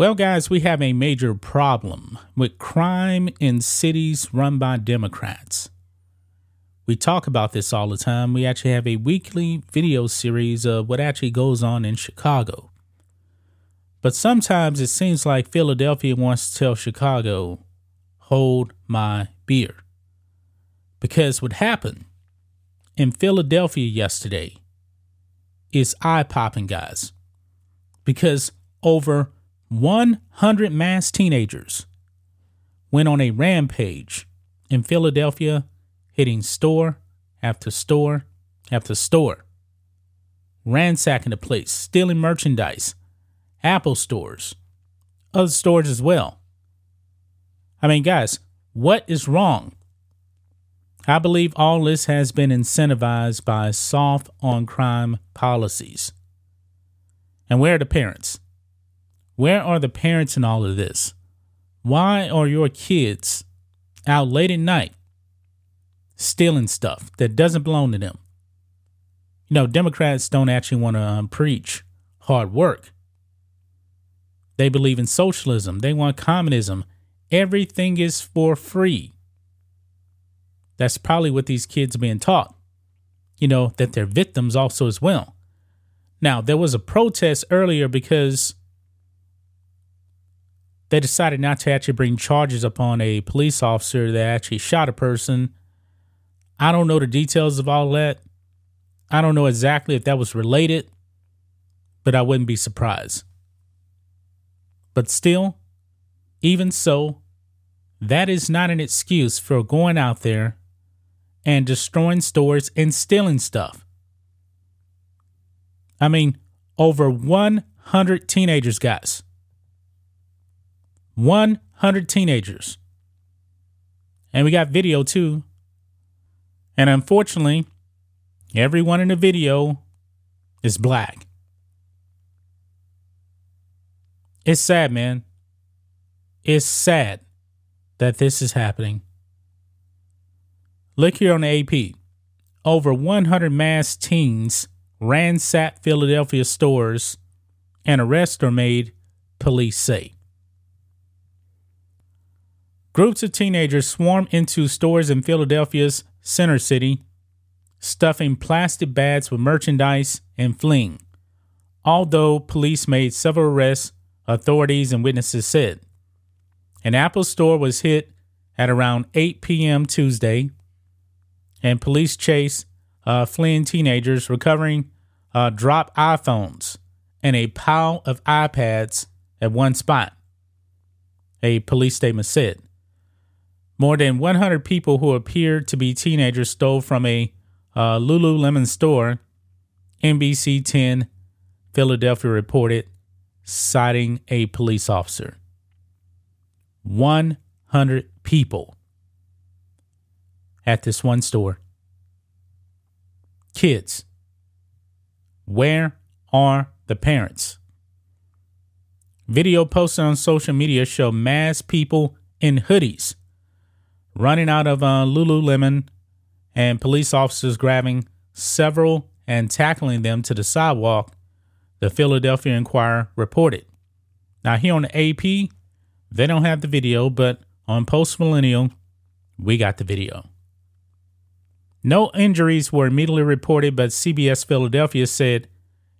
Well, guys, we have a major problem with crime in cities run by Democrats. We talk about this all the time. We actually have a weekly video series of what actually goes on in Chicago. But sometimes it seems like Philadelphia wants to tell Chicago, hold my beer. Because what happened in Philadelphia yesterday is eye popping, guys. Because over 100 mass teenagers went on a rampage in Philadelphia, hitting store after store after store, ransacking the place, stealing merchandise, Apple stores, other stores as well. I mean, guys, what is wrong? I believe all this has been incentivized by soft on crime policies. And where are the parents? Where are the parents in all of this? Why are your kids out late at night stealing stuff that doesn't belong to them? You know, Democrats don't actually want to um, preach hard work. They believe in socialism, they want communism. Everything is for free. That's probably what these kids are being taught. You know, that they're victims also as well. Now, there was a protest earlier because they decided not to actually bring charges upon a police officer that actually shot a person. I don't know the details of all that. I don't know exactly if that was related, but I wouldn't be surprised. But still, even so, that is not an excuse for going out there and destroying stores and stealing stuff. I mean, over 100 teenagers, guys 100 teenagers. And we got video too. And unfortunately, everyone in the video is black. It's sad, man. It's sad that this is happening. Look here on the AP. Over 100 mass teens ransacked Philadelphia stores and arrests are made, police say. Groups of teenagers swarm into stores in Philadelphia's center city, stuffing plastic bags with merchandise and fleeing. Although police made several arrests, authorities and witnesses said. An Apple store was hit at around 8 p.m. Tuesday, and police chase uh, fleeing teenagers recovering uh, dropped iPhones and a pile of iPads at one spot, a police statement said. More than 100 people who appeared to be teenagers stole from a uh, Lululemon store, NBC 10 Philadelphia reported, citing a police officer. 100 people at this one store. Kids, where are the parents? Video posted on social media show mass people in hoodies running out of uh, Lululemon and police officers grabbing several and tackling them to the sidewalk, the Philadelphia Inquirer reported. Now, here on the AP, they don't have the video, but on Post Millennial, we got the video. No injuries were immediately reported, but CBS Philadelphia said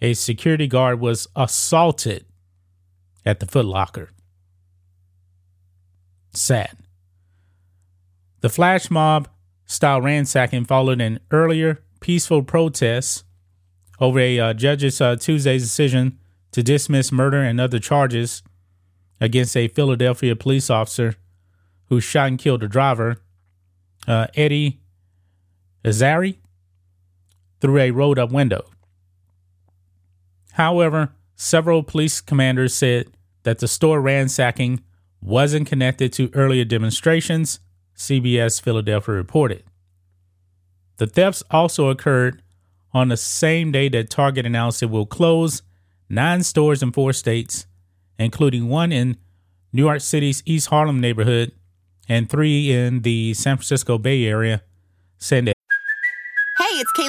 a security guard was assaulted at the Foot Locker. Sad. The flash mob style ransacking followed an earlier peaceful protest over a uh, judge's uh, Tuesday's decision to dismiss murder and other charges against a Philadelphia police officer who shot and killed a driver, uh, Eddie Azari through a rolled up window. However, several police commanders said that the store ransacking wasn't connected to earlier demonstrations, CBS Philadelphia reported. The thefts also occurred on the same day that Target announced it will close nine stores in four states, including one in New York City's East Harlem neighborhood and three in the San Francisco Bay Area, saying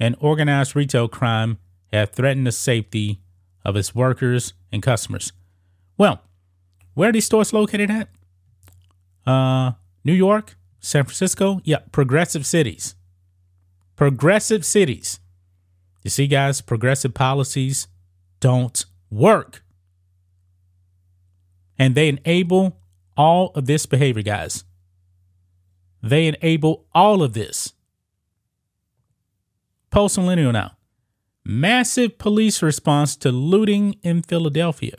and organized retail crime have threatened the safety of its workers and customers. Well, where are these stores located at? Uh, New York, San Francisco, yeah, progressive cities. Progressive cities. You see, guys, progressive policies don't work. And they enable all of this behavior, guys. They enable all of this. Post millennial now. Massive police response to looting in Philadelphia.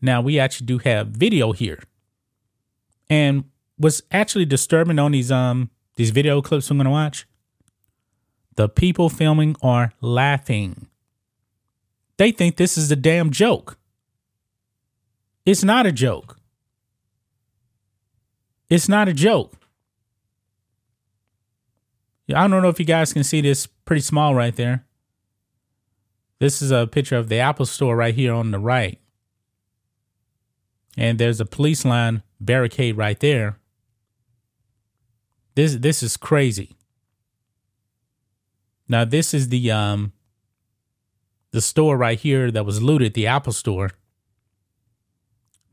Now, we actually do have video here. And what's actually disturbing on these um these video clips I'm gonna watch, the people filming are laughing. They think this is a damn joke. It's not a joke. It's not a joke. I don't know if you guys can see this pretty small right there. This is a picture of the Apple store right here on the right. And there's a police line barricade right there. This this is crazy. Now this is the um the store right here that was looted, the Apple store.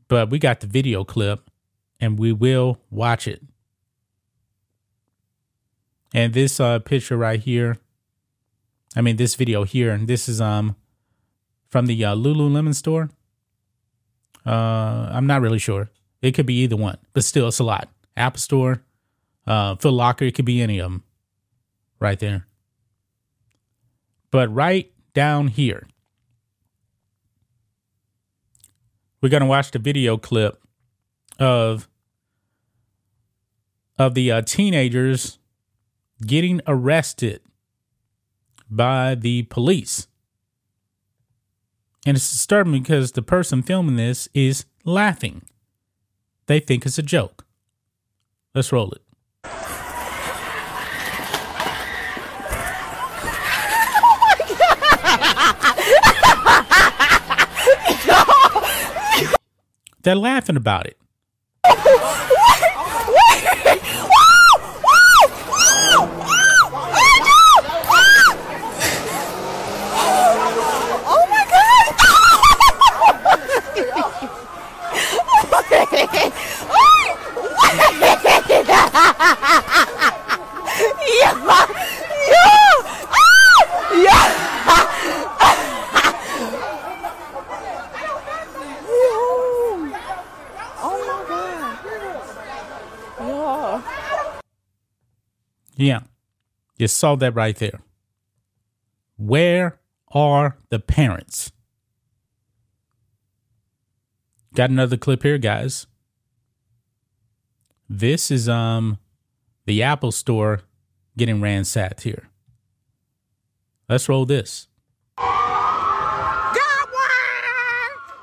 But we got the video clip and we will watch it. And this uh, picture right here, I mean this video here, this is um from the uh, Lululemon store. Uh, I'm not really sure. It could be either one, but still, it's a lot. Apple Store, uh, Foot Locker, it could be any of them, right there. But right down here, we're gonna watch the video clip of of the uh, teenagers getting arrested by the police. And it's disturbing because the person filming this is laughing. They think it's a joke. Let's roll it. They're laughing about it. Yeah. You saw that right there. Where are the parents? Got another clip here, guys. This is um the Apple store getting ransacked here. Let's roll this. Got one!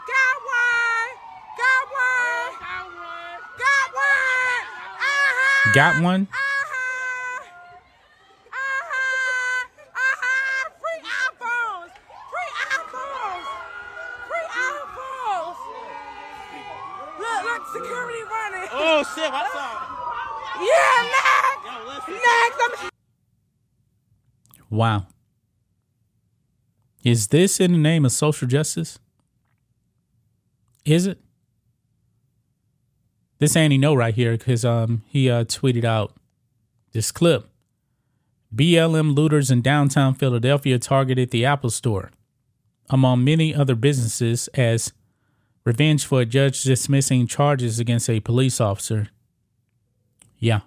Got one! Got one! Got one! Got one! Uh-huh! Got one? Uh-huh! Uh-huh! Uh-huh! Free iPhones! Free iPhones! Free iPhones! Look, look, security running. Oh shit, I saw Yeah, next! Yo, listen. Next! I'm Wow. Is this in the name of social justice? Is it? This Andy Ngo right here because um he uh, tweeted out this clip, BLM looters in downtown Philadelphia targeted the Apple Store, among many other businesses, as revenge for a judge dismissing charges against a police officer. Yeah.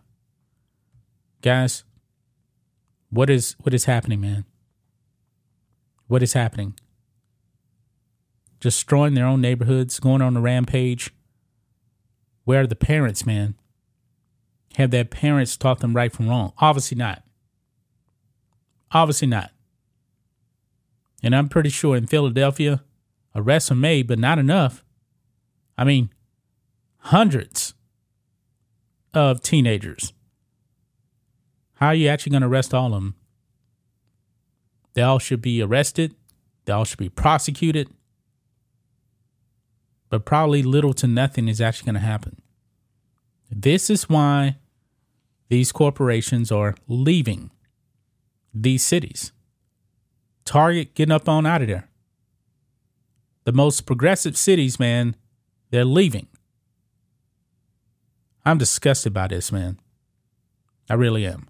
Guys, what is what is happening, man? What is happening? Destroying their own neighborhoods, going on a rampage. Where are the parents, man? Have their parents taught them right from wrong? Obviously not. Obviously not. And I'm pretty sure in Philadelphia, arrests are made, but not enough. I mean, hundreds of teenagers. How are you actually going to arrest all of them? They all should be arrested, they all should be prosecuted. But probably little to nothing is actually going to happen. This is why these corporations are leaving these cities. Target getting up on out of there. The most progressive cities, man, they're leaving. I'm disgusted by this, man. I really am.